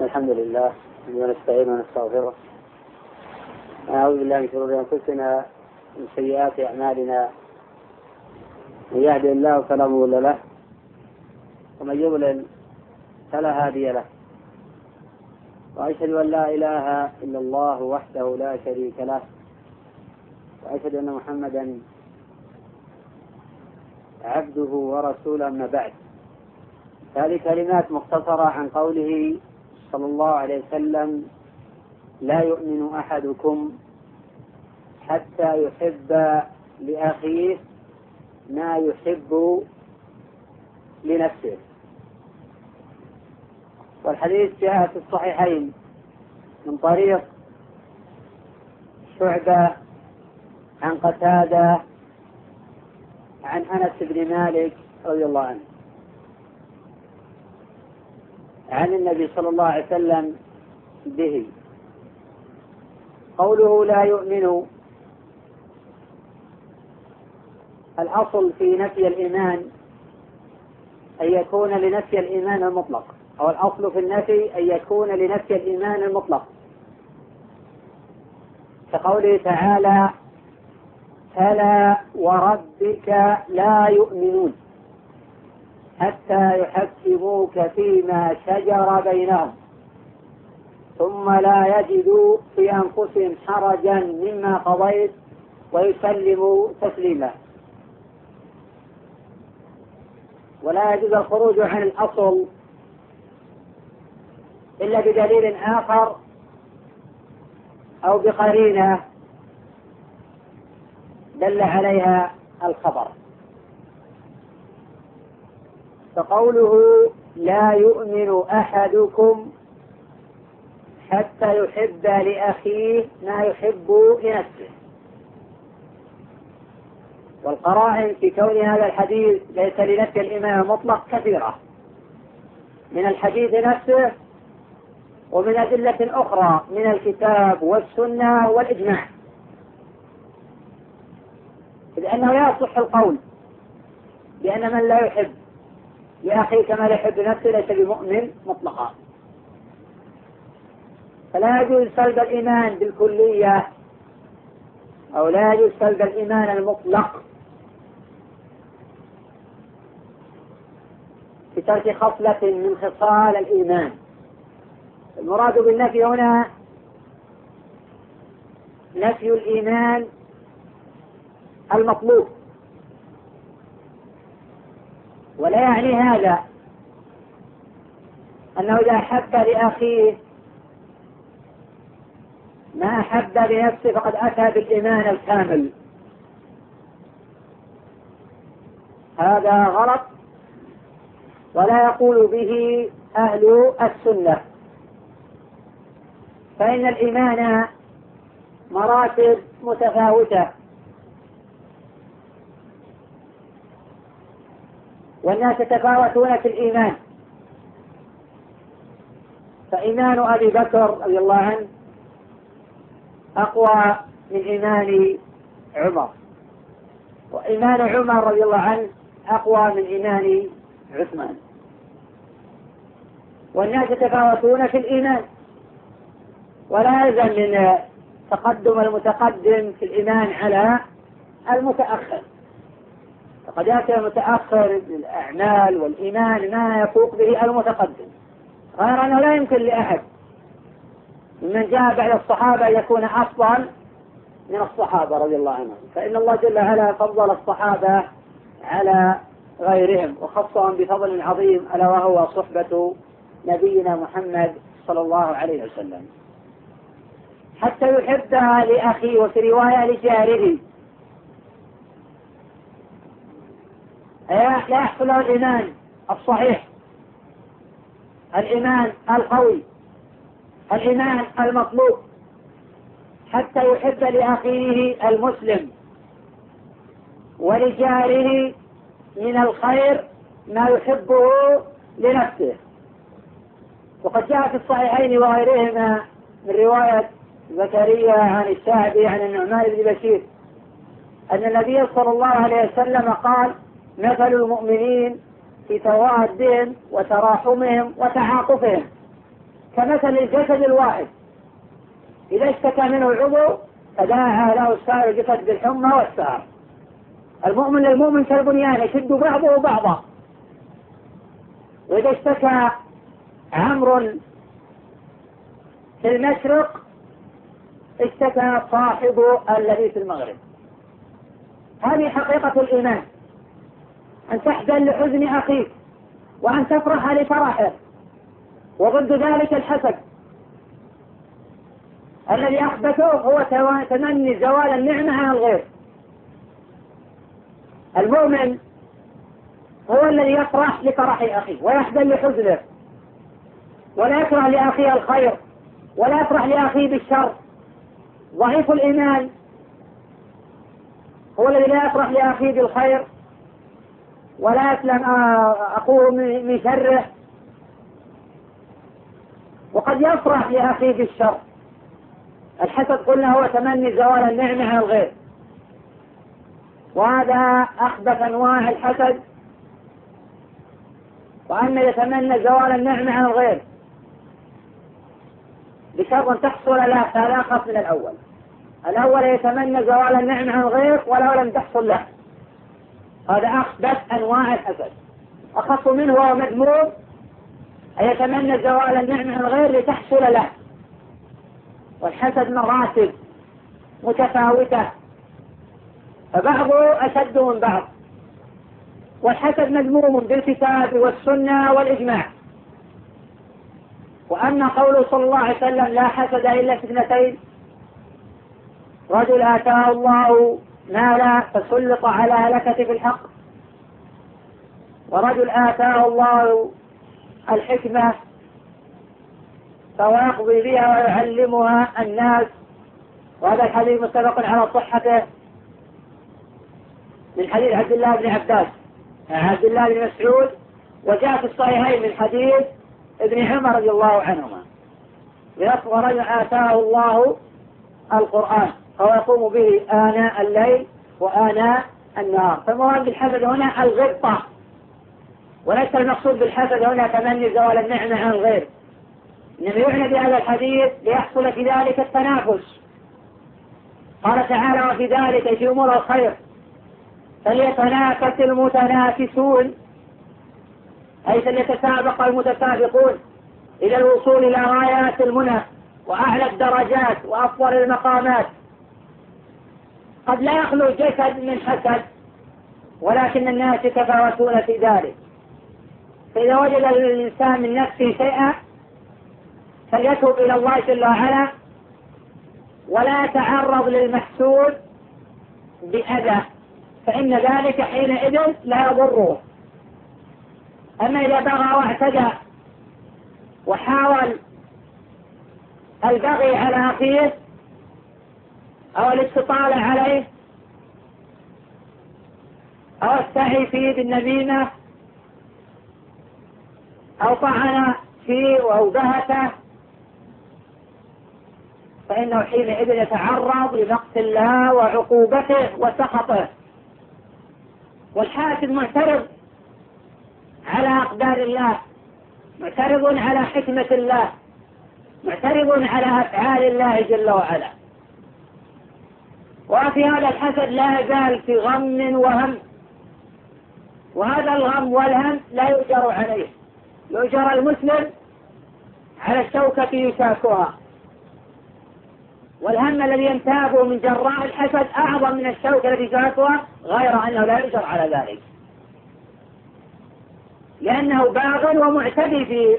الحمد لله ونستعين ونستغفره. ونعوذ بالله من شرور أنفسنا ومن سيئات أعمالنا. من يهده الله فلا مضل له ومن يضلل فلا هادي له. وأشهد أن لا إله إلا الله وحده لا شريك له وأشهد أن محمدا عبده ورسوله أما بعد. هذه كلمات مختصرة عن قوله صلى الله عليه وسلم لا يؤمن أحدكم حتى يحب لأخيه ما يحب لنفسه. والحديث جاء في الصحيحين من طريق شعبة عن قتادة عن أنس بن مالك رضي الله عنه. عن النبي صلى الله عليه وسلم به. قوله لا يؤمن. الأصل في نفي الإيمان أن يكون لنفي الإيمان المطلق. أو الأصل في النفي أن يكون لنفي الإيمان المطلق. كقوله تعالى فلا وربك لا يؤمنون. حتى يحكموك فيما شجر بينهم. ثم لا يجدوا في أنفسهم حرجا مما قضيت ويسلموا تسليما. ولا يجوز الخروج عن الأصل إلا بدليل آخر أو بقرينة دل عليها الخبر. فقوله لا يؤمن أحدكم حتى يحب لأخيه ما يحب لنفسه. والقرائن في كون هذا الحديث ليس لنفي الإيمان المطلق كثيرة. من الحديث نفسه ومن أدلة أخرى من الكتاب والسنة والإجماع. لأنه لا يصح القول بأن من لا يحب لأخيه كما لا يحب نفسه ليس بمؤمن مطلقا. فلا يجوز سلب الإيمان بالكلية أو لا يجوز سلب الإيمان المطلق. بترك خصلة من خصال الإيمان. المراد بالنفي هنا نفي الإيمان المطلوب. ولا يعني هذا أنه إذا أحب لأخيه ما أحب لنفسه فقد أتى بالإيمان الكامل. هذا غلط ولا يقول به أهل السنة. فإن الإيمان مراتب متفاوتة. والناس يتفاوتون في الإيمان. فإيمان أبي بكر رضي الله عنه أقوى من إيمان عمر. وإيمان عمر رضي الله عنه أقوى من إيمان عثمان. والناس يتفاوتون في الإيمان. ولا يلزم من تقدم المتقدم في الإيمان على المتأخر. فقد يأتي المتأخر بالأعمال والإيمان ما يفوق به المتقدم. غير أنه لا يمكن لأحد ممن جاء بعد الصحابة أن يكون أفضل من الصحابة رضي الله عنهم. فإن الله جل وعلا فضل الصحابة على غيرهم وخصهم بفضل عظيم ألا وهو صحبة نبينا محمد صلى الله عليه وسلم. حتى يحبها لأخيه وفي رواية لجاره. لا يحصل له الإيمان الصحيح. الإيمان القوي. الإيمان المطلوب. حتى يحب لأخيه المسلم. ولجاره من الخير ما يحبه لنفسه. وقد جاء في الصحيحين وغيرهما من رواية زكريا عن الشعبي عن النعمان بن بشير أن النبي صلى الله عليه وسلم قال مثل المؤمنين في توادهم وتراحمهم وتعاطفهم. كمثل الجسد الواحد. إذا اشتكى منه العضو تداعى له سائر الجسد بالحمى والسهر. المؤمن للمؤمن كالبنيان يشد بعضه بعضا. وإذا اشتكى عمرو في المشرق اشتكى صاحبه الذي في المغرب. هذه حقيقة الإيمان. أن تحزن لحزن أخيك وأن تفرح لفرحه. وضد ذلك الحسد الذي أحدثه هو تمني زوال النعمة عن الغير. المؤمن هو الذي يفرح لفرح أخيه ويحزن لحزنه ولا يكره لأخيه الخير ولا يفرح لأخيه بالشر. ضعيف الإيمان هو الذي لا يفرح لأخيه بالخير ولا يسلم أخوه من شره. وقد يفرح لأخيه بالشر الحسد قلنا هو تمني زوال النعمة عن الغير. وهذا أخبث أنواع الحسد. وأن يتمنى زوال النعمة عن الغير. بشرط أن تحصل له أخف من الأول. الأول يتمنى زوال النعمة عن الغير ولو لم تحصل له. هذا أخبث أنواع الحسد أخف منه وهو مذموم يتمنى زوال النعمة الغير لتحصل له. والحسد مراتب متفاوتة فبعضه أشد من بعض. والحسد مذموم بالكتاب والسنة والإجماع. وأما قوله صلى الله عليه وسلم لا حسد إلا في اثنتين رجل آتاه الله مالا فسلط على هلكة في الحق ورجل آتاه الله الحكمة فهو يقضي بها ويعلمها الناس وهذا الحديث متفق على صحته من حديث عبد الله بن عباس. عبد الله بن مسعود وجاء في الصحيحين من حديث ابن عمر رضي الله عنهما. ورجل آتاه الله القرآن. فهو يقوم به آناء الليل وآناء النهار. فالمراد بالحسد هنا الغبطة. وليس المقصود بالحسد هنا تمني زوال النعمة عن الغير. إنما يعنى بهذا الحديث ليحصل في ذلك التنافس. قال تعالى وفي ذلك في أمور الخير. فليتنافس المتنافسون. أي فليتسابق المتسابقون إلى الوصول إلى غايات المنى وأعلى الدرجات وأفضل المقامات. قد لا يخلو جسد من حسد ولكن الناس يتفاوتون في ذلك. فإذا وجد الإنسان من نفسه شيئا فليتوب إلى الله جل وعلا ولا يتعرض للمحسود بأذى فإن ذلك حينئذ لا يضره. أما إذا بغى واعتدى وحاول البغي على أخيه أو الاستطالة عليه أو السعي فيه بالنميمة أو طعن فيه أو بهته فإنه حينئذ يتعرض لنقص الله وعقوبته وسخطه. والحاسد معترض على أقدار الله معترض على حكمة الله معترض على أفعال الله جل وعلا. وفي هذا الحسد لا يزال في غم وهم. وهذا الغم والهم لا يؤجر عليه. يؤجر المسلم على الشوكة يشاكها. والهم الذي ينتابه من جراء الحسد أعظم من الشوكة التي يشاكها غير أنه لا يؤجر على ذلك. لأنه باغ ومعتدي في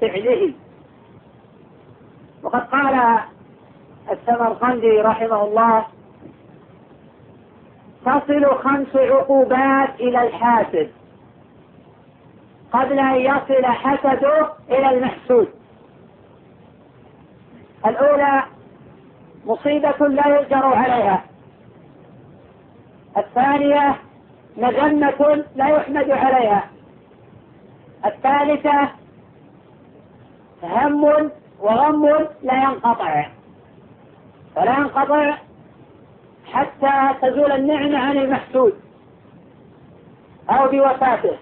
فعله. وقد قال السمرقندي رحمه الله تصل خمس عقوبات إلى الحاسد. قبل أن يصل حسده إلى المحسود. الأولى مصيبة لا يؤجر عليها. الثانية مذمة لا يحمد عليها. الثالثة هم وغم لا ينقطع. فلا ينقطع حتى تزول النعمة عن المحسود أو بوفاته.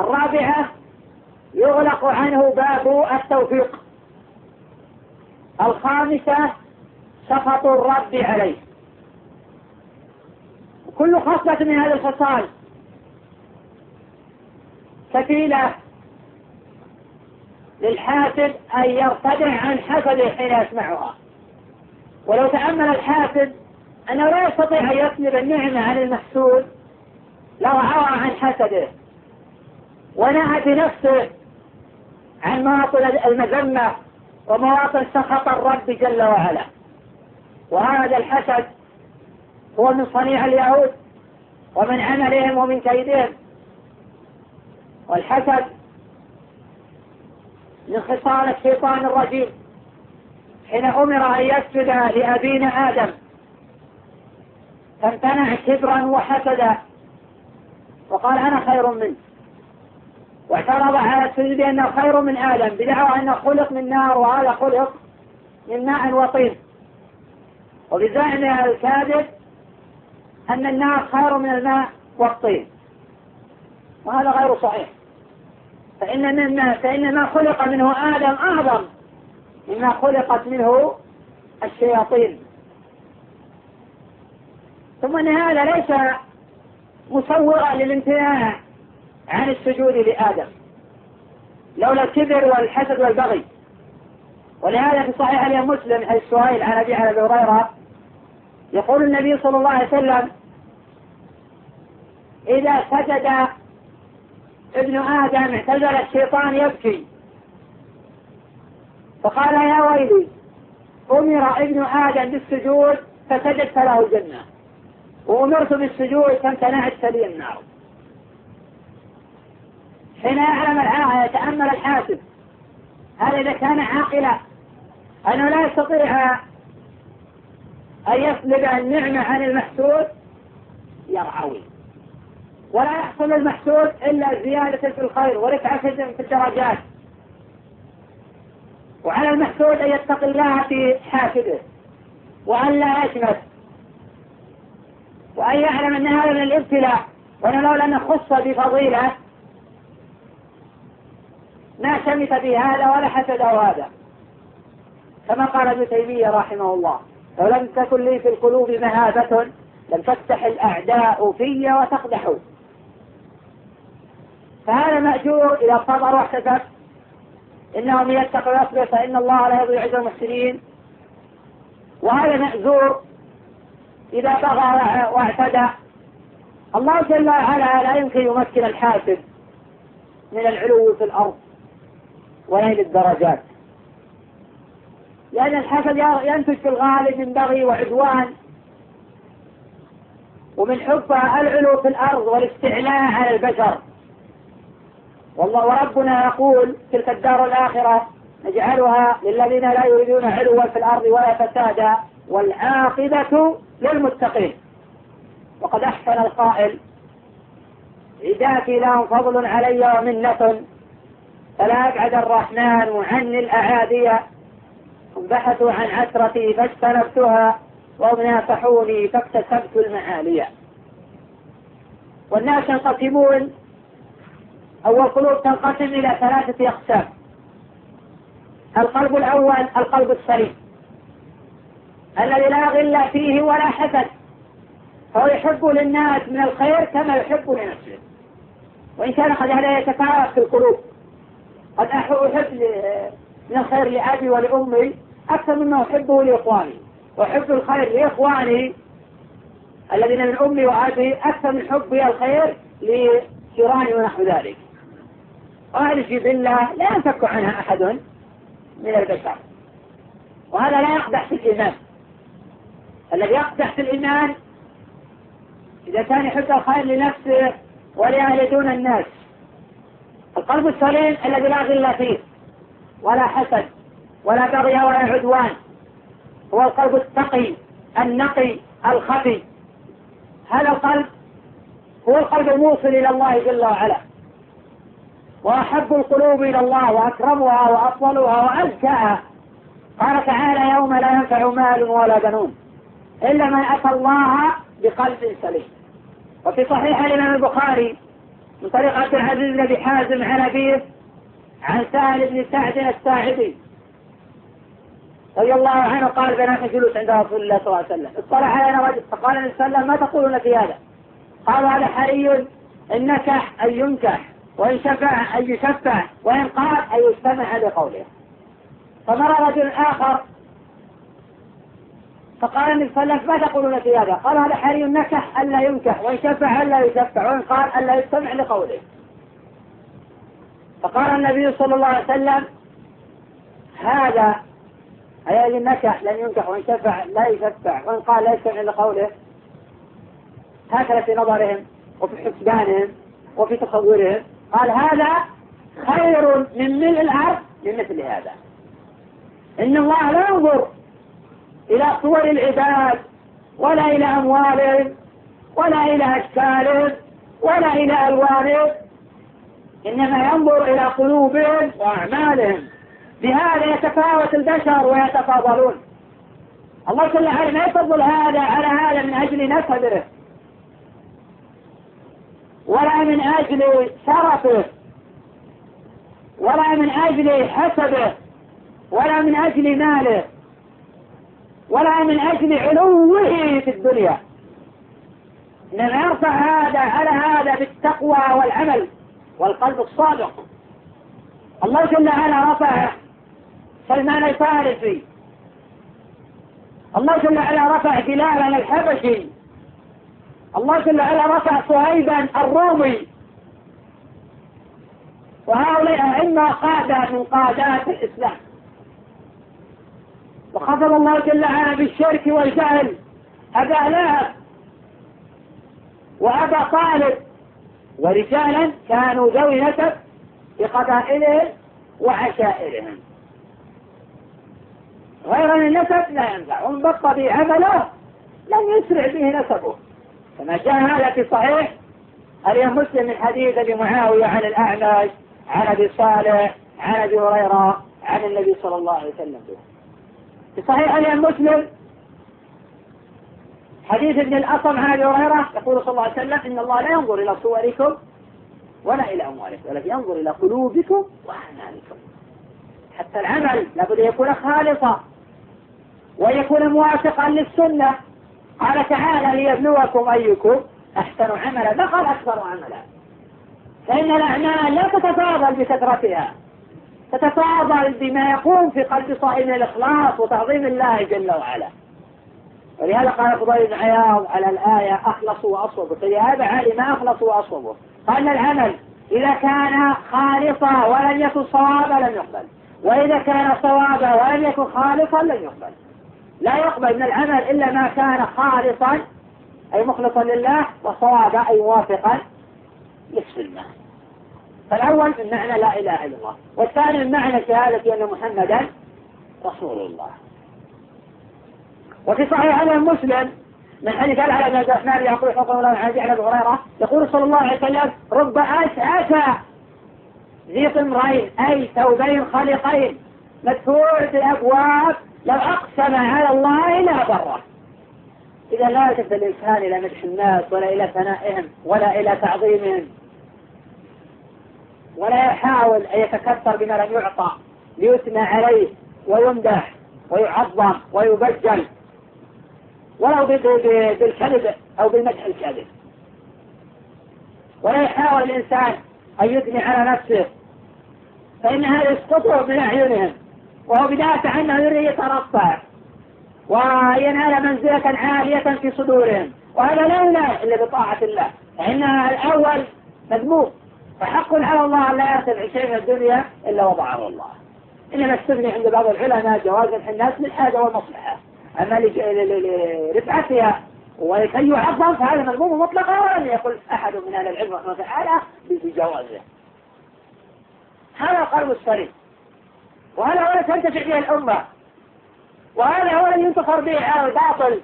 الرابعة يغلق عنه باب التوفيق. الخامسة سخط الرب عليه. كل خصلة من هذه الخصال كفيلة للحاسد أن يرتدع عن حسده حين يسمعها. ولو تأمل الحاسد أنه لا يستطيع أن يسلب النعمة عن المحسود لو عوى عن حسده ونهى بنفسه عن مواطن المذمة ومواطن سخط الرب جل وعلا. وهذا الحسد هو من صنيع اليهود ومن عملهم ومن كيدهم. والحسد من خصال الشيطان الرجيم. حين أمر أن يسجد لأبينا آدم فامتنع كبرا وحسدا وقال أنا خير منه. واعترض على السجود أنه خير من آدم بدعوى أنه خلق من نار وهذا خلق من ماء وطين. وبزعم الكاذب أن النار خير من الماء والطين. وهذا غير صحيح. فإن مما فإن ما خلق منه آدم أعظم مما خلقت منه الشياطين. ثم أن هذا ليس مصورا للامتناع عن السجود لآدم. لولا الكبر والحسد والبغي. ولهذا في صحيح الإمام مسلم حديث سهيل عن أبي هريرة يقول النبي صلى الله عليه وسلم إذا سجد ابن آدم اعتزل الشيطان يبكي. فقال يا ويلي أمر ابن آدم بالسجود فسجد فله الجنة. وأمرت بالسجود فامتنعت فلي النار. حين يعلم العاقل يتأمل الحاسب. هذا إذا كان عاقلا أنه لا يستطيع أن يسلب النعمة عن المحسود؟ يرعوي ولا يحصل المحسود إلا زيادة في الخير ورفعة في الدرجات. وعلى المحسود أن يتقي الله في حاسده وأن لا يشمت. وأن يعلم أن هذا من الابتلاء وأن لولا أنه خص بفضيلة ما شمت بهذا ولا حسد هذا. كما قال ابن تيمية رحمه الله لو لم تكن لي في القلوب مهابة لم تفتح الأعداء في وتقدحوا. فهذا مأجور إذا صبر واحتسب إنهم يتقوا ويصبر فإن الله لا يضيع أجر المحسنين. وهذا مأزور إذا بغى واعتدى. الله جل وعلا لا يمكن يمكن الحاسد من العلو في الأرض ونيل الدرجات. لأن الحسد ينتج في الغالب من بغي وعدوان ومن حب العلو في الأرض والاستعلاء على البشر. والله وربنا يقول تلك الدار الآخرة نجعلها للذين لا يريدون علوا في الأرض ولا فسادا والعاقبة للمتقين. وقد أحسن القائل عداتي لهم فضل علي ومنة فلا أبعد الرحمن عني الأعادية بحثوا عن عسرتي فاجتنبتها وهم ناصحوني فاكتسبت المعالي. والناس ينقسمون أو القلوب تنقسم إلى ثلاثة أقسام. القلب الأول القلب السليم. الذي لا غل فيه ولا حسد. فهو يحب للناس من الخير كما يحب لنفسه. وإن كان قد هذا يتفاوت في القلوب. قد أحب من الخير لأبي ولأمي أكثر مما أحبه لإخواني. وأحب الخير لإخواني الذين من أمي وأبي أكثر من حبي الخير لجيراني ونحو ذلك. وهذه الجبلة لا ينفك عنها أحد من البشر. وهذا لا يقدح في الإيمان. الذي يقدح في الإيمان إذا كان يحب الخير لنفسه ولأهل دون الناس. القلب السليم الذي لا غل فيه ولا حسد ولا بغي ولا عدوان. هو القلب التقي النقي الخفي. هذا القلب هو القلب الموصل إلى الله جل وعلا. وأحب القلوب إلى الله وأكرمها وأفضلها وأزكاها. قال تعالى يوم لا ينفع مال ولا بنون إلا من أتى الله بقلب سليم. وفي صحيح الإمام البخاري من طريق عبد العزيز بن حازم عن أبيه عن سهل بن سعد الساعدي رضي الله عنه قال بنحن جلوس عند رسول الله صلى الله عليه وسلم. اطلع علينا رجل فقال النبي صلى الله عليه وسلم ما تقولون في هذا؟ قالوا هذا حري ان نكح أن ينكح. وإن شفع أن يشفع وإن قال أن يستمع لقوله. فمر رجل آخر فقال النبي صلى الله عليه وسلم تقولون في هذا؟ قال هذا حري نكح الا ينكح وإن شفع الا يشفع وإن قال الا يستمع لقوله. فقال النبي صلى الله عليه وسلم هذا أي نكح لن ينكح وإن شفع لا يشفع وإن قال لا يستمع لقوله. هكذا في نظرهم وفي حسبانهم وفي تصورهم قال هذا خير من ملء الأرض من مثل هذا. إن الله لا ينظر إلى صور العباد ولا إلى أموالهم ولا إلى أشكالهم ولا إلى ألوانهم إنما ينظر إلى قلوبهم وأعمالهم. بهذا يتفاوت البشر ويتفاضلون. الله جل وعلا ما يفضل هذا على هذا من أجل نسبه. ولا من أجل شرفه ولا من أجل حسبه ولا من أجل ماله ولا من أجل علوه في الدنيا. إنما يرفع هذا على هذا بالتقوى والعمل والقلب الصادق. الله جل وعلا رفع سلمان الفارسي. الله جل وعلا رفع بلالا الحبشي. الله جل وعلا رفع صهيبا الرومي. وهؤلاء أئمة قادة من قادات الإسلام. وخفض الله جل وعلا بالشرك والجهل. أبا لهب وأبا طالب. ورجالا كانوا ذوي نسب بقبائلهم وعشائرهم. غير النسب لا ينفع. ومن بطل عمله لم يسرع به نسبه كما جاء هذا في صحيح اليوم مسلم من حديث أبي معاوية عن الأعمش عن أبي صالح عن أبي هريرة عن النبي صلى الله عليه وسلم؟ في صحيح اليوم مسلم؟ حديث ابن الأصم عن أبي هريرة يقول صلى الله عليه وسلم إن الله لا ينظر إلى صوركم ولا إلى أموالكم ولكن ينظر إلى قلوبكم وأعمالكم. حتى العمل لابد أن يكون خالصا ويكون موافقا للسنة. قال تعالى ليبلوكم أيكم أحسن عملا. ما قال أكثر عملا. فإن الأعمال لا تتفاضل بكثرتها. تتفاضل بما يكون في قلب صاحب الإخلاص وتعظيم الله جل وعلا. ولهذا قال فضيل بن عياض على الآية أخلصوا وأصوبوا فلهذا علم أخلصوا وأصوبوا قال العمل إذا كان خالصا ولم يكن صوابا لم يقبل. وإذا كان صوابا ولم يكن خالصا لم يقبل. لا يقبل من العمل إلا ما كان خالصا أي مخلصا لله وصوابا أي موافقا للسنة فالأول من معنى لا إله إلا الله والثاني من معنى شهادة أن محمدا رسول الله. وفي صحيح هذا مسلم من حديث على بن عبد الرحمن يقول حكم الله عن عن ابي هريرة يقول صلى الله عليه وسلم رب اشعث ذي طمرين أي ثوبين خلقين مدفوع بالابواب لو أقسم على الله لا بره إذا لا يلتفت الإنسان إلى مدح الناس ولا إلى ثنائهم ولا إلى تعظيمهم ولا يحاول أن يتكثر بما لم يعطى ليثنى عليه ويمدح ويعظم ويبجل ولو بالكذب أو بالمدح الكاذب. ولا يحاول الإنسان أن يثني على نفسه فإن هذا يسقطه من أعينهم. وهو بداية أنه يريد يترفع وينال منزلة عالية في صدورهم. وهذا لا ينال إلا بطاعة الله. فإن الأول مذموم. فحق على الله لا يرتفع شيء من الدنيا إلا وضعه الله. إنما استثني عند بعض العلماء جواز الناس للحاجة والمصلحة. أما لرفعتها ولكي يعظم فهذا مذموم مطلقا. ولم يقل أحد من أهل العلم رحمه الله تعالى بجوازه. هذا القلب السليم. وهذا هو الذي تنتفع به الأمة. وهذا هو الذي ينتصر به الباطل.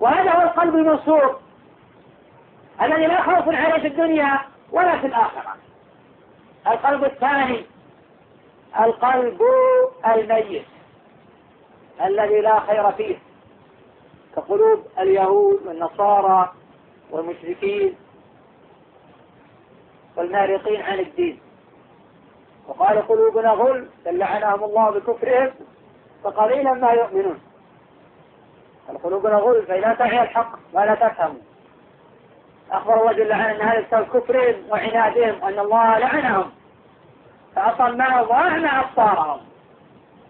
وهذا هو القلب المنصور الذي لا خوف عليه في الدنيا ولا في الآخرة. القلب الثاني القلب الميت. الذي لا خير فيه. كقلوب اليهود والنصارى والمشركين والمارقين عن الدين. وقال قلوبنا غل بل لعنهم الله بكفرهم فقليلا ما يؤمنون. القلوبنا غل فإذا لا تعي الحق ولا تفهم أخبر الله جل وعلا أن هذا سبب كفرهم وعنادهم وأن الله لعنهم. فأصمهم وأعمى أبصارهم.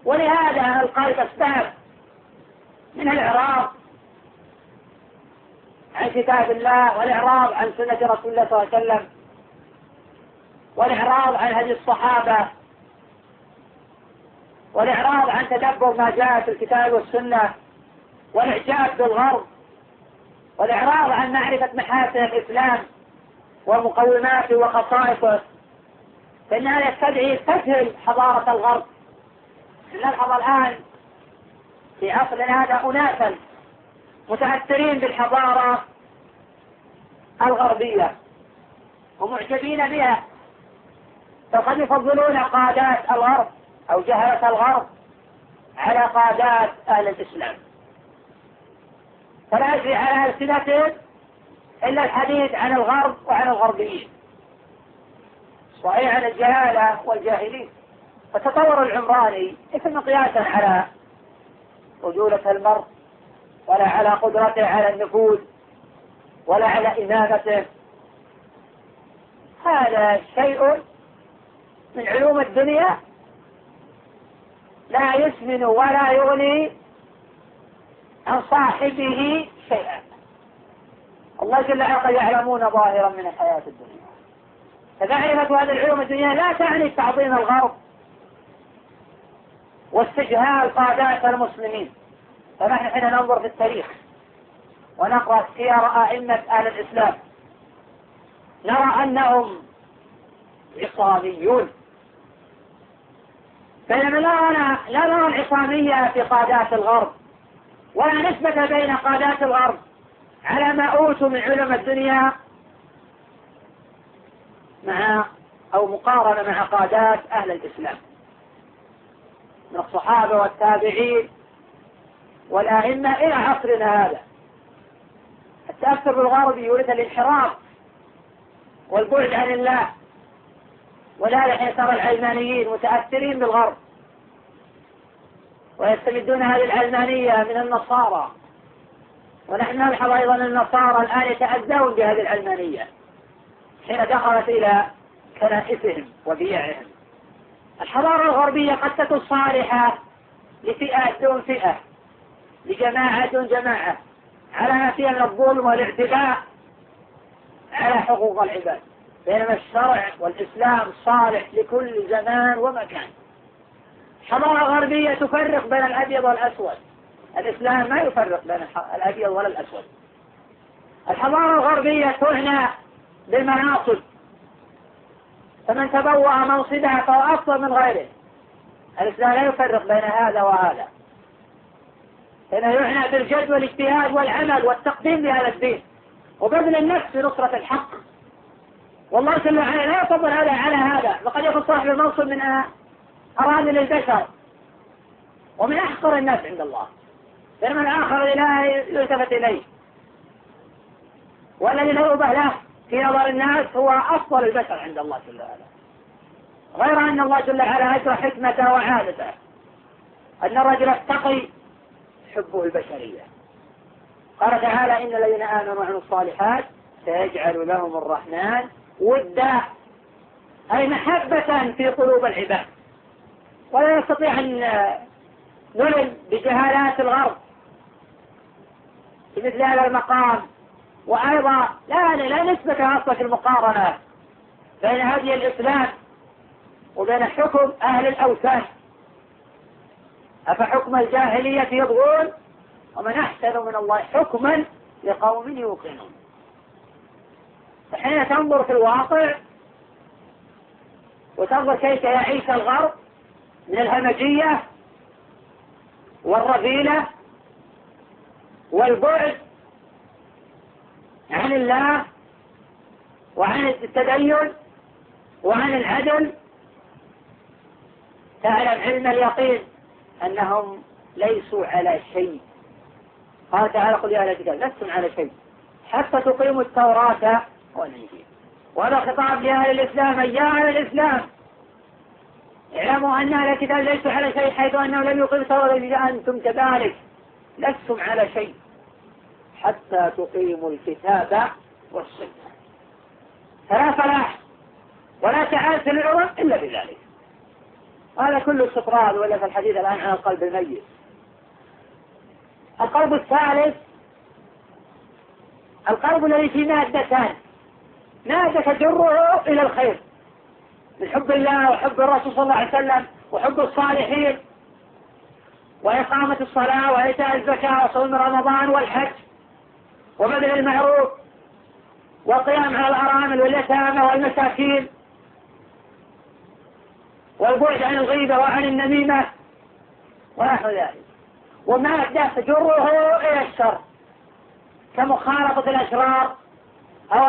ولهذا القلب استهب من الإعراض عن كتاب الله والإعراض عن سنة رسول الله صلى الله عليه وسلم. والإعراض عن هدي الصحابة. والإعراض عن تدبر ما جاء في الكتاب والسنة. والإعجاب بالغرب. والإعراض عن معرفة محاسن الإسلام ومقوماته وخصائصه. فإن هذا يستدعي تسهل حضارة الغرب. نلحظ الآن في عصرنا هذا أناسا متأثرين بالحضارة الغربية ومعجبين بها. فقد يفضلون قادات الغرب أو جهلة الغرب على قادات أهل الإسلام. فلا يجري على ألسنتهم إلا الحديث عن الغرب وعن الغربيين. صحيح عن الجهالة والجاهلين فالتطور العمراني ليس مقياسا على رجولة المرء ولا على قدرته على النفوذ ولا على إمامته. هذا شيء من علوم الدنيا لا يسمن ولا يغني عن صاحبه شيئا. الله جل وعلا يعلمون ظاهرا من الحياة الدنيا. فمعرفة هذه العلوم الدنيا لا تعني تعظيم الغرب واستجهال قادات المسلمين. فنحن حين ننظر في التاريخ ونقرأ سير أئمة أهل الإسلام نرى أنهم عصاميون. بينما لا نرى لا نرى العصامية في قادات الغرب ولا نسبة بين قادات الغرب. على ما أوتوا من علم الدنيا مع أو مقارنة مع قادات أهل الإسلام. من الصحابة والتابعين والأئمة إلى عصرنا هذا. التأثر بالغرب يورث الانحراف والبعد عن الله. حين ترى العلمانيين متأثرين بالغرب. ويستمدون هذه العلمانية من النصارى. ونحن نلحظ أيضا النصارى الآن يتأذون بهذه العلمانية. حين دخلت إلى كنائسهم وبيعهم. الحضارة الغربية قد تكون صالحة لفئة دون فئة لجماعة دون جماعة على ما فيها من الظلم والاعتداء على حقوق العباد. بينما الشرع والإسلام صالح لكل زمان ومكان. حضارة غربية تفرق بين الأبيض والأسود. الإسلام ما يفرق بين الأبيض ولا الأسود. الحضارة الغربية تعنى بالمناصب. فمن تبوأ منصبها فهو أفضل من غيره. الإسلام لا يفرق بين هذا وهذا. هنا يعنى بالجد والاجتهاد والعمل والتقديم لهذا الدين. وبذل النفس في نصرة الحق. والله جل وعلا لا يفضل هذا على هذا. وقد يكون صاحب المنصب من أراذل البشر ومن أحقر الناس عند الله. بينما الآخر لا يلتفت إليه. والذي لا يؤبه له في نظر الناس هو أفضل البشر عند الله جل وعلا. غير أن الله جل وعلا أجرى حكمته وعادته. أن الرجل التقي حبه البشرية. قال تعالى إن الذين آمنوا وعملوا الصالحات سيجعل لهم الرحمن ودا أي محبة في قلوب العباد. ولا نستطيع أن نلم بجهالات الغرب. في مثل هذا المقام. وأيضا لا لا نسبة أصلا في المقارنة بين هدي الإسلام وبين حكم أهل الأوثان. أفحكم الجاهلية يبغون؟ ومن أحسن من الله حكما لقوم يوقنون. فحين تنظر في الواقع وتنظر كيف يعيش الغرب من الهمجية والرذيلة والبعد عن الله وعن التدين وعن العدل. تعلم علم اليقين أنهم ليسوا على شيء. قال تعالى قل يا أهل الكتاب لستم على شيء. حتى تقيموا التوراة والإنجيل وهذا خطاب لأهل الإسلام يا أهل الإسلام. اعلموا أن أهل الكتاب ليسوا على شيء حيث أنه لم يقيم التوراة إذا أنتم كذلك. لستم على شيء. حتى تقيموا الكتاب والسنة. فلا فلاح ولا تعاسة للعمر إلا بذلك. هذا كله استطراد ولا في الحديث الآن عن القلب الميت. القلب الثالث القلب الذي فيه مادتان. مادة تجره إلى الخير. من حب الله وحب الرسول صلى الله عليه وسلم وحب الصالحين. وإقامة الصلاة وإيتاء الزكاة وصوم رمضان والحج وبذل المعروف والقيام على الأرامل واليتامى والمساكين والبعد عن الغيبة وعن النميمة ونحو ذلك. ومادة تجره إلى الشر كمخالطة الأشرار أو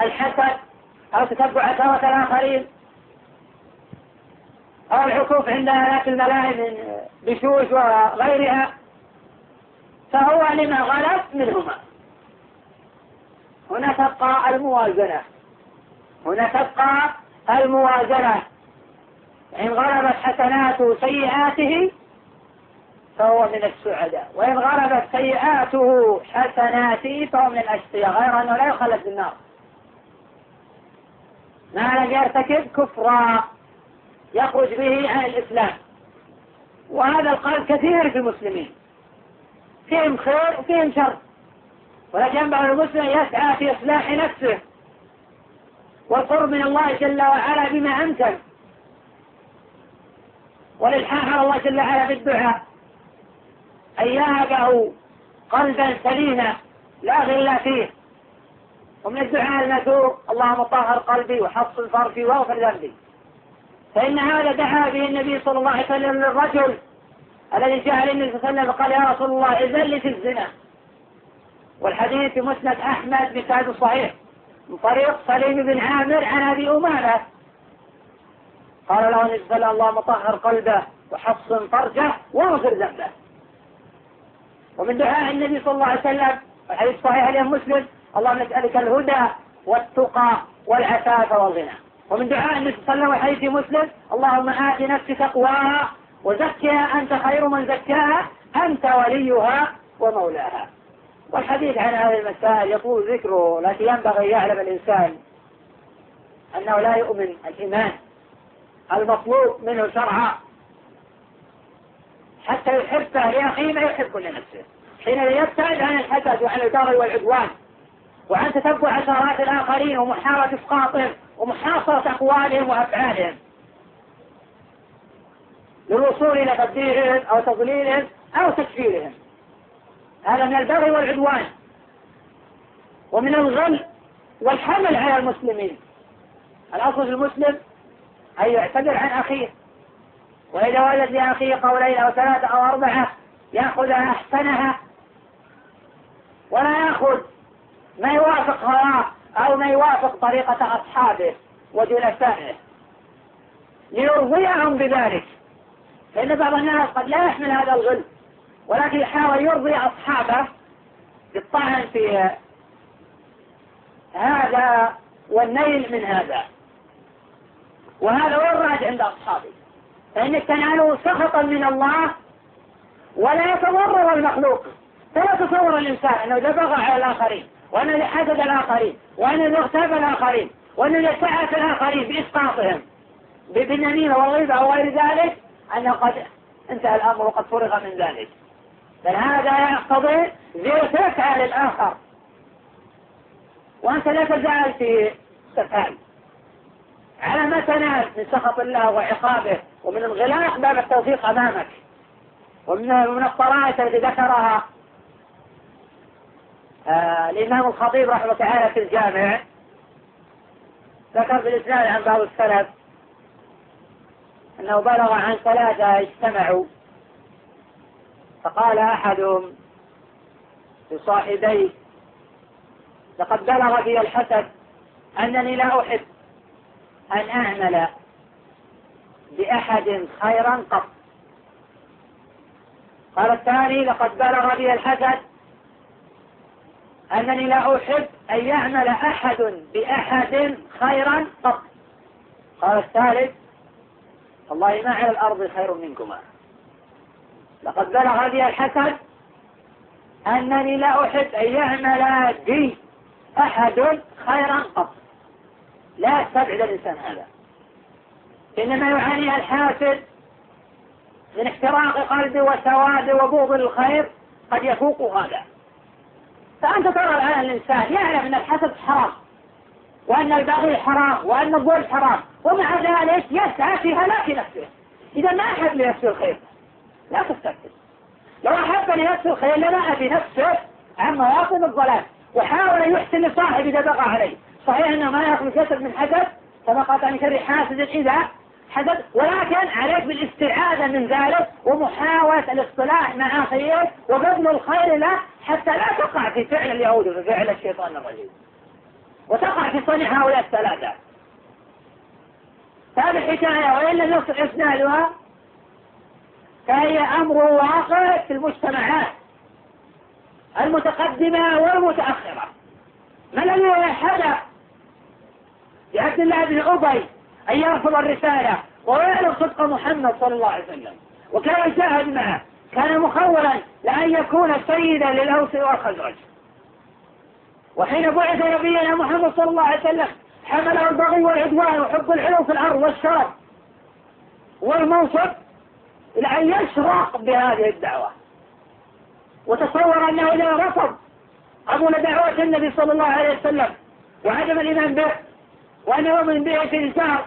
الحسد أو تتبع ثروة الآخرين أو العكوف عند آلاف الملاهي من بشوش وغيرها فهو لما غلب منهما. هنا تبقى الموازنة. هنا تبقى الموازنة. إن غلبت حسناته سيئاته فهو من السعداء. وإن غلبت سيئاته حسناته فهو من الأشقياء. غير أنه لا يخلد بالنار. ما لم يرتكب كفرا يخرج به عن الإسلام. وهذا القلب كثير في المسلمين. فيهم خير وفيهم شر. ولكن ينبغي المسلم يسعى في إصلاح نفسه والقرب من الله جل وعلا بما أمكن. والإلحاح على الله جل وعلا بالدعاء. أن يهبه قلبا سليما لا غل فيه. ومن الدعاء المثور اللهم طهر قلبي وحصن فرجي واغفر ذنبي. فإن هذا دعا به النبي صلى الله عليه وسلم للرجل الذي جاء للنبي صلى الله عليه وسلم قال يا رسول الله إذن لي في الزنا. والحديث في مسند أحمد بسند صحيح من طريق سليم بن عامر عن أبي أمامة. قال له النبي صلى الله عليه وسلم اللهم طهر قلبه وحصن فرجه واغفر ذنبه. ومن دعاء النبي صلى الله عليه وسلم الحديث صحيح اليوم مسلم اللهم نسألك الهدى والتقى والعفاف والغنى. ومن دعاء النبي صلى الله عليه وسلم مسلم اللهم آت نفسي تقواها وزكها أنت خير من زكاها أنت وليها ومولاها. والحديث عن هذه المسائل يطول ذكره لكن ينبغي يعلم الإنسان أنه لا يؤمن الإيمان المطلوب منه شرعا. حتى يحبه لأخيه ما يحب لنفسه. حين يبتعد عن الحسد وعن البغي والعدوان. وعن تتبع أثارات الآخرين ومحاولة إسقاطهم ومحاصرة أقوالهم وأفعالهم. للوصول إلى تبديلهم أو تضليلهم أو تكفيرهم. هذا من البغي والعدوان ومن الغل والحمل على المسلمين. الأصل في المسلم أن يعتذر عن أخيه. وإذا ولد لأخيه قولين أو ثلاثة أو أربعة يأخذ أحسنها ولا يأخذ ما يوافق هواه أو ما يوافق طريقة أصحابه وجلسائه. ليرضيهم بذلك. فإن بعض الناس قد لا يحمل هذا الغل ولكن يحاول يرضي أصحابه بالطعن في هذا والنيل من هذا. وهذا هو الراجع عند أصحابه. فإنك تناله سخطا من الله ولا يتضرر المخلوق. فلا تصور الإنسان أنه إذا بغى على الآخرين وأنه حسد الآخرين وأنه اغتاب الآخرين سعى في الآخرين بإسقاطهم بالنميمة والغيبة وغير ذلك أنه قد انتهى الأمر وقد فرغ من ذلك. بل هذا يقتضي زيوتك على الآخر. وأنت لا تزال في سفال على ما تنال من سخط الله وعقابه ومن انغلاق باب التوفيق أمامك. ومن من الطرائف التي ذكرها آه الإمام الخطيب رحمه تعالى في الجامع. ذكر في الإسلام عن بعض السلف أنه بلغ عن ثلاثة اجتمعوا. فقال أحدهم لصاحبيه لقد بلغ في الحسد أنني لا أحب أن أعمل بأحد خيرا قط. قال الثاني لقد بلغ بي الحسد أنني لا أحب أن يعمل أحد بأحد خيرا قط قال الثالث والله ما على الأرض خير منكما. لقد بلغ بي الحسد أنني لا أحب أن يعمل بي أحد خيرا قط لا يستبعد الإنسان هذا. إنما يعانيها الحاسد من احتراق قلبه وسواد وبغض الخير قد يفوق هذا. فأنت ترى الآن الإنسان يعلم أن الحسد حرام وأن البغي حرام وأن الظلم حرام ومع ذلك يسعى في هلاك نفسه. إذا ما أحب لنفسه الخير؟ لا تستكبر لو أحب لنفسه الخير لنأى بنفسه عن مواطن الضلال وحاول أن يحسن لصاحب إذا بغى عليه. صحيح أنه ما يأخذ كسب من حسد كما قال عن شر حاسد إذا حسد ولكن عليك بالاستعاذة من ذلك ومحاولة الاصطلاح مع أخيه وبذل الخير له حتى لا تقع في فعل اليهود وفي فعل الشيطان الرجيم. وتقع في صنع هؤلاء الثلاثة. هذه الحكاية وإن لم يصل إسنادها فهي أمر واقع في المجتمعات المتقدمة والمتأخرة. ما الذي حدث؟ لعبد الله بن أبي أن يرفض الرسالة ويعلم صدق محمد صلى الله عليه وسلم. وكان يجاهد معه. كان مخولا لأن يكون سيدا للأوس والخزرج. وحين بعث نبينا محمد صلى الله عليه وسلم حمله البغي والعدوان وحب العلو في الأرض والشرف والمنصب إلى أن يشرق بهذه الدعوة. وتصور أنه إذا رفض قبول دعوة النبي صلى الله عليه وسلم وعدم الإيمان به وأن يؤمن به في الجهر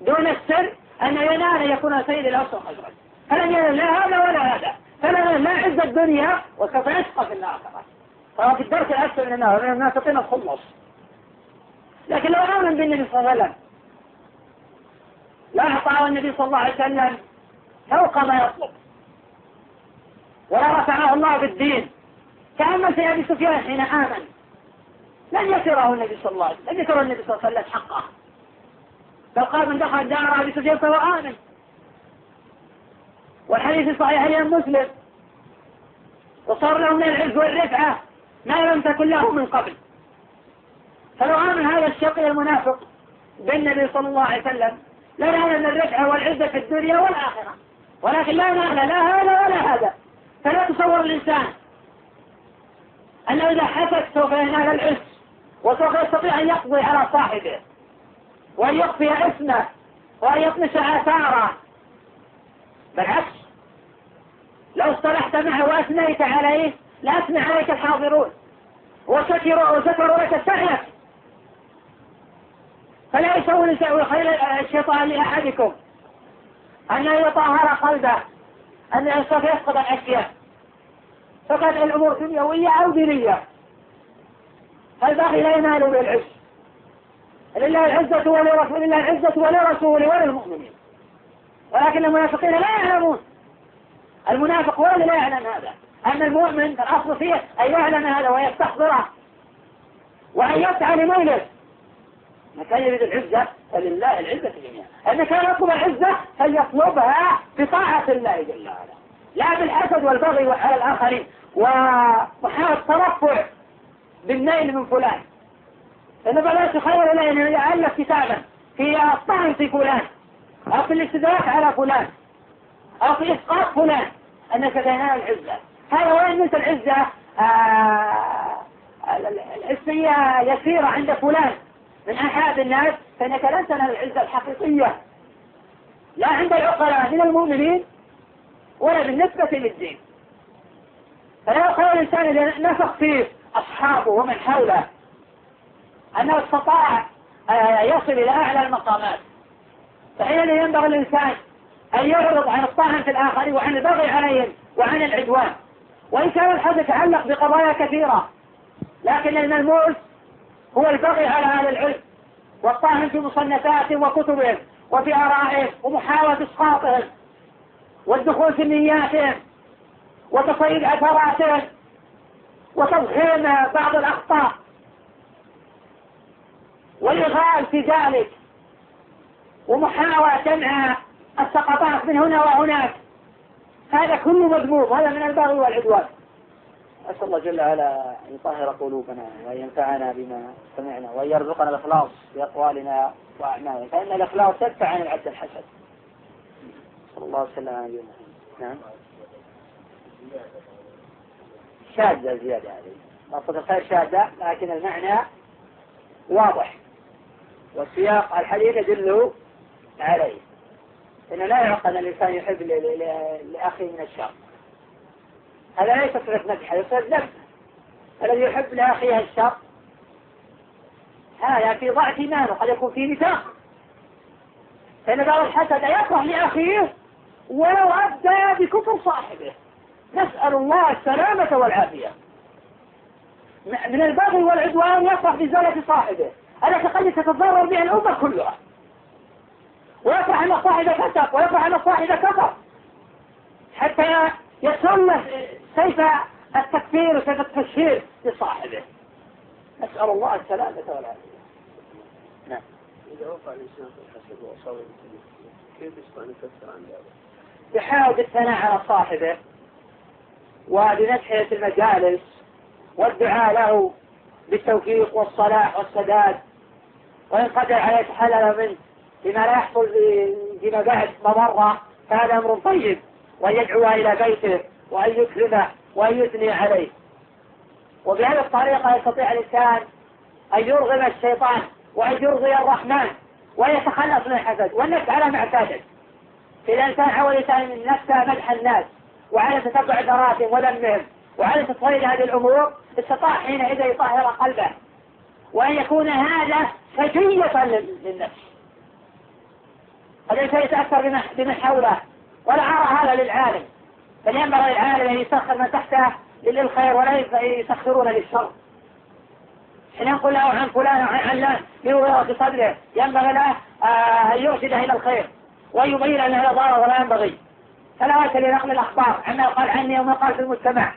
دون السر أن ينال يكون سيد الأوس والخزرج فلن ينال لا هذا ولا هذا. فلن لا عز الدنيا وسوف يشقى في الآخرة. فهو في الدرك الأسفل من النار من المنافقين الخلص لكن لو آمن بالنبي صلى الله عليه وسلم لا أعطاه النبي صلى الله عليه وسلم فوق ما يطلب. ولا رفعه الله بالدين. تأمل في أبي سفيان حين آمن لن يسره النبي صلى الله عليه وسلم لن يسره النبي صلى الله عليه وسلم حقه. بل قال من دخل دار أبي سفيان فهو آمن. والحديث صحيح الإمام مسلم. وصار له من العز والرفعة ما لم تكن له من قبل. فلو آمن هذا الشقي المنافق بالنبي صلى الله عليه وسلم لنال من الرفعة والعزة في الدنيا والآخرة. ولكن لا نال لا هذا ولا هذا. فلا تصور الإنسان أنه إذا حسد سوف ينال العز وسوف يستطيع أن يقضي على صاحبه. وأن يخفي اسمه وأن يطمس آثاره بالعكس لو اصطلحت معه وأثنيت عليه لأثنى عليك الحاضرون. وسكروا وسكروا لك سهلك فلا يسوي خير الشيطان لأحدكم. أن يطهر قلبه أن سوف يفقد الأشياء فقد الأمور دنيوية أو دينية. فالباقي لا ينال بالعز لله العزة ولرسول الله العزة ولرسوله وللمؤمنين. ولكن المنافقين لا يعلمون. المنافق هو لا يعلم هذا؟ أن المؤمن الأصل فيه أن يعلم هذا ويستحضره وأن يسعى لمولد ما كان يريد العزة فلله العزة جميعا. أن كان يطلب العزة فليطلبها بطاعة الله جل وعلا. لا بالحسد والبغي على الآخرين. ومحاولة الترفع بالنيل من فلان. إن بلاش خير له أن يألف كتابا في الطعن في فلان. أو في الاستدراك على فلان. أو في إسقاط فلان. أنك تنال العزة. هذا وين مثل العزة؟ آه الحسية يسيرة عند فلان. من أحد الناس. فإنك لن تنال العزة الحقيقية. لا عند العقلاء من المؤمنين ولا بالنسبة للدين. فلا خير الإنسان إذا نفخ فيه أصحابه ومن حوله. أنه استطاع آه، يصل إلى أعلى المقامات. فحين ينبغي الإنسان أن يعرض عن الطعن في الآخرين وعن البغي عليهم وعن العدوان. وإن كان الحدث يتعلق بقضايا كثيرة لكن الملموس هو البغي على أهل العلم والطعن في مصنفاتهم وكتبهم وفي آرائهم ومحاولة إسقاطهم والدخول في نياتهم وتصيد أثراتهم وتضخيم بعض الأخطاء والإغال في ذلك ومحاولة جمع السقطات من هنا وهناك. هذا كله مذموم هذا من البغي والعدوان. أسأل الله جل وعلا أن يطهر قلوبنا وأن ينفعنا بما سمعنا وأن يرزقنا الإخلاص في أقوالنا وأعماله فإن الإخلاص يدفع عن العبد الحسد. صلى الله وسلم. على نبينا نعم. شاذة زيادة هذه مقصود الخير شاذة لكن المعنى واضح. والسياق الحديث يدل عليه. إنه لا يعقل أن الإنسان يحب لأخيه من الشر. هذا ليس صفة مدح هذا ذم الذي يحب لأخيه الشر هذا في ضعف إيمانه قد يكون فيه نفاق. فإن بعض الحسد يكره لأخيه ولو أبدى بكفر صاحبه. نسأل الله السلامة والعافية. من البغي والعدوان يفرح بزلة صاحبه. التي قد تتضرر بها الأمة كلها. ويفرح أن صاحبه كتب ويفرح أن صاحبه كفر. حتى يسلم سيف التكفير وسيف التشهير لصاحبه. نسأل الله السلامة والعافية. نعم. إذا وقع الإنسان في الحسد وأصاب كيف يستطيع أن يكفر عن ذلك؟ يحاول بالثناء على صاحبه. في المجالس والدعاء له بالتوفيق والصلاح والسداد. وإن قدر عليه يتحلل منه بما لا يحصل فيما بعد مضرة فهذا أمر طيب. وأن يدعو إلى بيته وأن يكرمه وأن يثني عليه. وبهذه الطريقة يستطيع الإنسان أن يرغم الشيطان وأن يرضي الرحمن وأن يتخلص من الحسد والنفس على ما اعتادت إذا الإنسان حاول الإنسان نفسه مدح الناس وعلى تتبع ذراتهم وذمهم وعلى تصوير هذه الأمور استطاع حينئذ يطهر قلبه. وأن يكون هذا سجية للنفس. الإنسان يتأثر بمن حوله. ولا أرى هذا للعالم. بل ينبغي للعالم أن يسخر من تحته للخير ولا يسخرون للشر. حين ينقل له عن فلان وعن علان في صدره ينبغي له آه، أن يرشده إلى الخير. ويبين أن هذا ضرر ولا ينبغي. فلا وجه لنقل الأخبار عما يقال عني وما يقال في المجتمع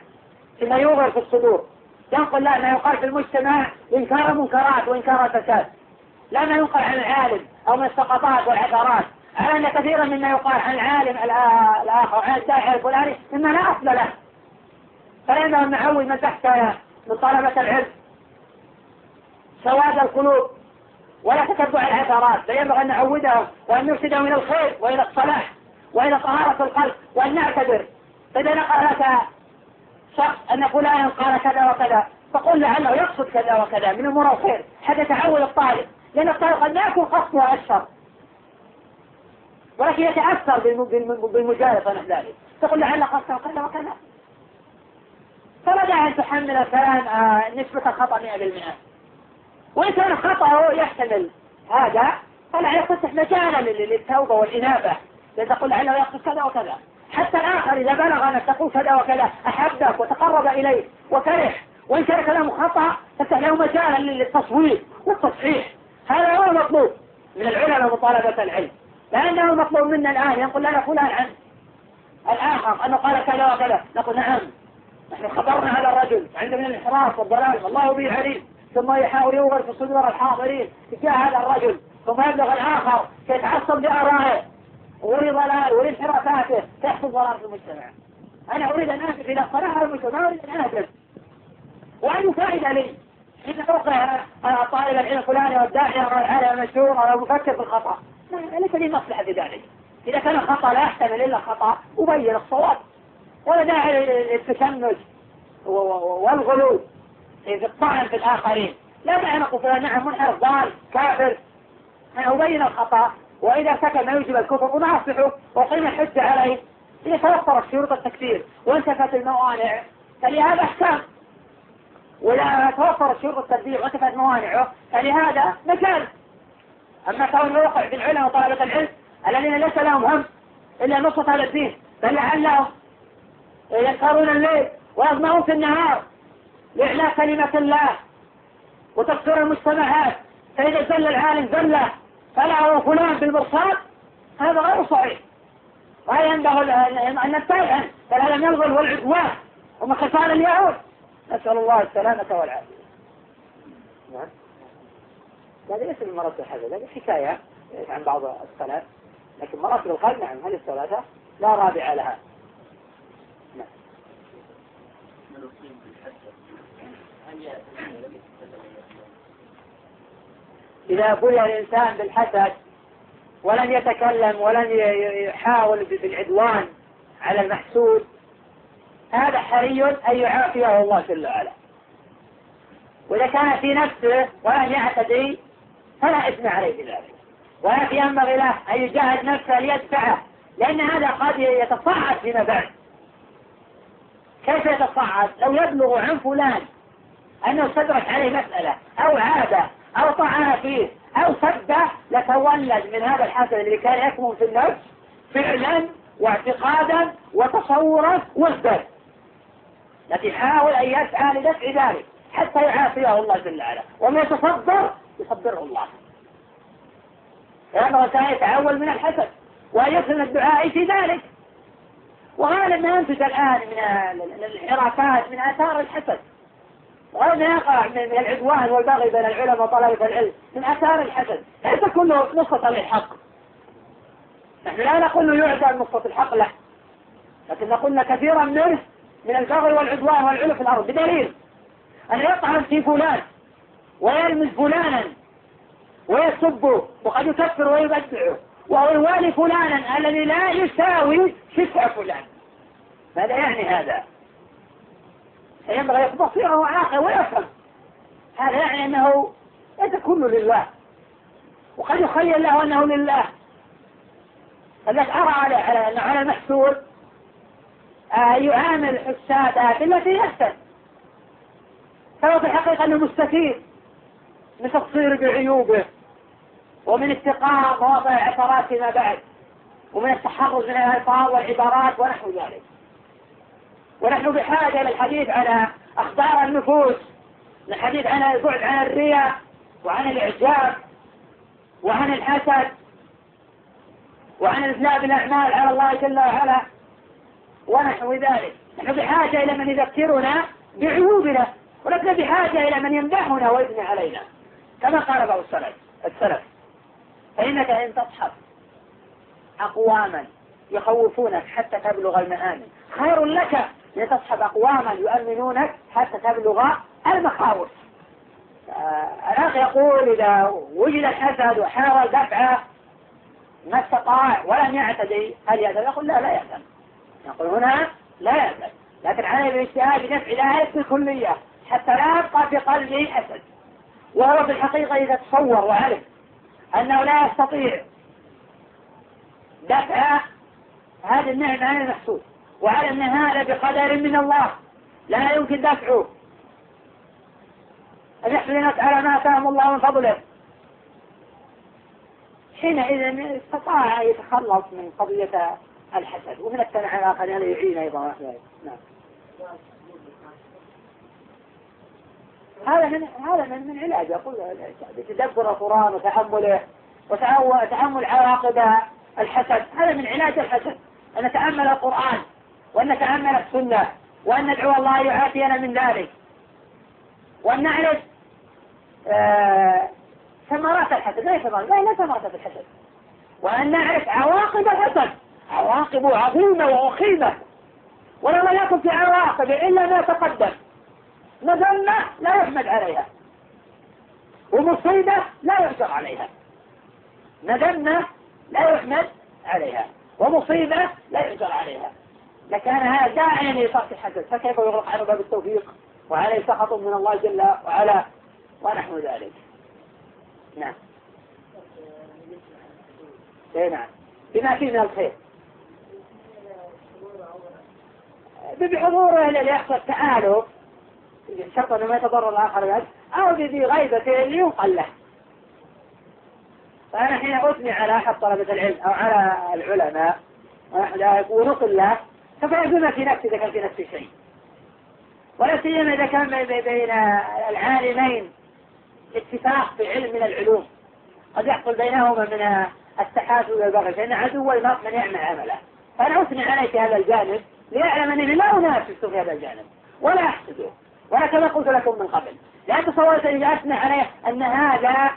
فيما يوغر في الصدور. ينقل لا ما يقال في المجتمع إنكار المنكرات وإنكار الفساد لا ما ينقل عن العالم أو من السقطات والعثرات. على أن كثيرا مما يقال عن العالم الآخر وعن الداعي الفلاني مما لا أصل له. فإنه نعود من تحت من طلبة العلم سواد القلوب ولا تتبع العثرات فينبغي أن نعودهم وأن نرشدهم إلى الخير وإلى الصلاح وإلى طهارة القلب وأن نعتبر. فإذا نقل شخص أن فلان قال كذا وكذا. فقل لعله يقصد كذا وكذا من أمور الخير حتى تعود الطالب. لأن الطالب قد لا يكون قصده الشر ولكن يتأثر بالمجالسة نحو ذلك. تقول لعل قصده كذا وكذا. فلا داعي أن تحمل الكلام آه، نسبة الخطأ 100% وإن كان خطأه يحتمل هذا فلا يفتح مجالا للتوبة والإنابة. لأن تقول لعله يقصد كذا وكذا. حتى الآخر إذا بلغ أنك تقول كذا وكذا أحبك وتقرب إليه وكره وإن كان كلامه خطأ تفتح له مجالا للتصوير والتصحيح. هذا هو المطلوب من العلماء مطالبة العلم. لأنه المطلوب منا الآن يقول لنا فلان عن الآخر أنه قال كذا وكذا. نقول نعم نحن خبرنا هذا الرجل عنده من الانحراف والضلال والله به عليم ثم يحاول يوغل في صدور الحاضرين تجاه هذا الرجل ثم يبلغ الآخر يتعصب بآرائه ولضلال ولانحرافاته تحصل ضلال في المجتمع. أنا أريد أن أهدف إلى صلاح المجتمع أريد أن أهدف. وأي فائدة لي؟ إذا أوقع طالب العلم الفلاني والداعية أو العالم المشهور أو المفكر في الخطأ. ليس لي مصلحة في ذلك. إذا كان الخطأ لا يحتمل إلا الخطأ أبين الصواب. ولا داعي للتشنج والغلو في الطعن في الآخرين. لا داعي نقول نعم منحرف ضال كافر. أنا أبين الخطأ. وإذا ارتكب ما يوجب الكفر وناصحه وقيم الحجة عليه. إذا توفرت شروط التكفير وانتفت الموانع فلهذا أحكام. ولا توفرت شروط التبديع وانتفت موانعه فلهذا مجال. أما كون في العلم وطلبة العلم الذين ليس لهم هم إلا نصرة هذا الدين بل لعلهم يسهرون الليل ويظمأون في النهار لإعلاء كلمة الله وتكسير المجتمعات. فإذا زل العالم زلة فلا فلان بالمرصاد هذا غير صحيح. ولا ينبغي أن نبتعد عنه فلا لم يلغل والعدوان ومن خسار اليهود. نسأل الله السلامة والعافية. نعم هذا ليس من مراتب الحدث هذه حكاية عن بعض السلف. لكن مراتب القلب نعم هذه الثلاثة لا رابع لها. نعم. إذا بلي الإنسان بالحسد ولم يتكلم ولم يحاول بالعدوان على المحسود هذا حري أن يعافيه الله جل وعلا. وإذا كان في نفسه ولم يعتدي فلا إثم عليه بذلك. ولكن ينبغي له أن يجاهد نفسه ليدفعه لأن هذا قد يتصاعد فيما بعد. كيف يتصاعد؟ لو يبلغ عن فلان أنه صدرت عليه مسألة أو عادة أو طعن فيه أو سبه لتولد من هذا الحسد اللي كان يكمن في النفس فعلا واعتقادا وتصورا وازداد لكن يحاول أن يسعى لدفع ذلك حتى يعافيه الله جل وعلا. ومن يتصبر يصبره الله. لأنه كان يتعول من الحسد يكون الدعاء في ذلك. وهذا ما ينتج الآن من الانحرافات من آثار الحسد. وهذا يقع من العدوان والبغي بين العلماء وطلبة العلم. من آثار الحسد ليس كله نصة للحق نحن لا نقول يعدى نصة الحق له لكن نقول كثيرا منه من البغي والعدوان والعلو في الأرض بدليل. أن يطعن في فلان ويرمز فلانا ويسبه وقد يكفر ويبدعه وهو يوالي فلانا الذي لا يساوي شفع فلان. ماذا يعني هذا؟ فينبغي يبصره وعاقل ويفهم هذا يعني أنه ليس كله لله. وقد يخيل له أنه لله. فلذلك أرى على على المحسود آه يعامل حساده بالتي يحسن. فهو في الحقيقة أنه مستفيد من تقصير بعيوبه ومن استقاء مواضع عثرات فيما بعد ومن التحرز من الألفاظ والعبارات ونحو ذلك. ونحن بحاجة للحديث على أخبار النفوس الحديث عن البعد عن الرياء وعن الإعجاب وعن الحسد وعن إذناب الأعمال على الله جل وعلا ونحو ذلك. نحن بحاجة إلى من يذكرنا بعيوبنا ولسنا بحاجة إلى من يمدحنا ويثني علينا. كما قال بعض السلف السلف فإنك إن تصحب أقواما يخوفونك حتى تبلغ المآمن خير لك لتصحب أقواما يؤمنونك حتى تبلغ المخاوف. الأخ يقول إذا وجد الحسد وحاول دفعه ما استطاع ولم يعتدي هل يأذن؟ يقول لا لا يأذن يقول هنا لا يأذن لكن عليه بالاجتهاد بدفع ذلك بالكلية حتى لا يبقى في قلبه حسد وهو في الحقيقة إذا تصور وعرف أنه لا يستطيع دفع هذه النعمة عن المحسود وعلى أن هذا بقدر من الله. لا يمكن دفعه. أن يحسد على ما أتاهم الله من فضله. حينئذ استطاع أن يتخلص من قضية الحسد. ومن السنة الآخر هذا يعين أيضا. نعم. هذا من هذا من من علاج. يقول بتدبر القرآن وتحمله وتحمل عواقب الحسد. هذا من علاج الحسد. أن نتأمل القرآن. وأن نتأمل السنة وأن ندعو الله يعافينا من ذلك. وأن نعرف آه ثمرات الحسد. لا ثمرات لا لا ثمرات الحسد. وأن نعرف عواقب الحسد. عواقبه عظيمة ووخيمة ولو لا يكن في عواقب إلا ما تقدم. مذمة لا يحمد عليها. ومصيبة لا يحجر عليها. مذمة لا يحمد عليها. ومصيبة لا يحجر عليها. لكان هذا داعيا لصرف الحسد فكيف يغلق عنه باب التوفيق وعليه سخط من الله جل وعلا ونحو ذلك؟ نعم. اي نعم. بما فيه من الخير. بحضوره اللي يحصل تآلف شرط أنه ما يتضرر الآخر بس أو بذي غيبة ينقل له. فأنا حين أثني على أحد طلبة العلم أو على العلماء ونقل له فيكون في نفسي إذا كان في نفسي شيء. ولا سيما إذا كان بين العالمين اتفاق في علم من العلوم. قد يحصل بينهما من التحاسد والبغي. فإن عدو المرء من يعمل عمله. فأنا أثني عليه في هذا الجانب ليعلم أنني لا أنافسه في هذا الجانب. ولا أحسده ولا كما قلت لكم من قبل. لا تصورت إذا أثنى عليه أن هذا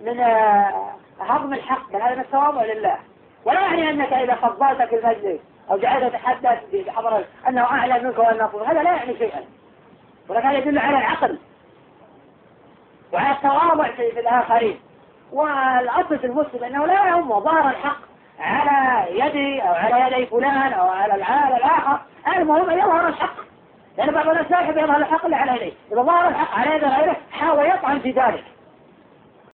من آه، هضم الحق. هذا من التواضع لله. ولا يعني أنك إذا فضلت في المجلس أو جعلت تتحدث بحضر أنه أعلى منك وأنه هذا لا يعني شيئا. ولكن هذا يدل على العقل وعلى التواضع في الآخرين. والأصل في المسلم أنه لا يهم ظهر الحق على يدي أو على يدي فلان أو على العالم الآخر. المهم أن يظهر الحق. لأن بعض الناس لا يحب يظهر الحق إلا على يديه. إذا ظهر الحق على يد غيره حاول يطعن في ذلك.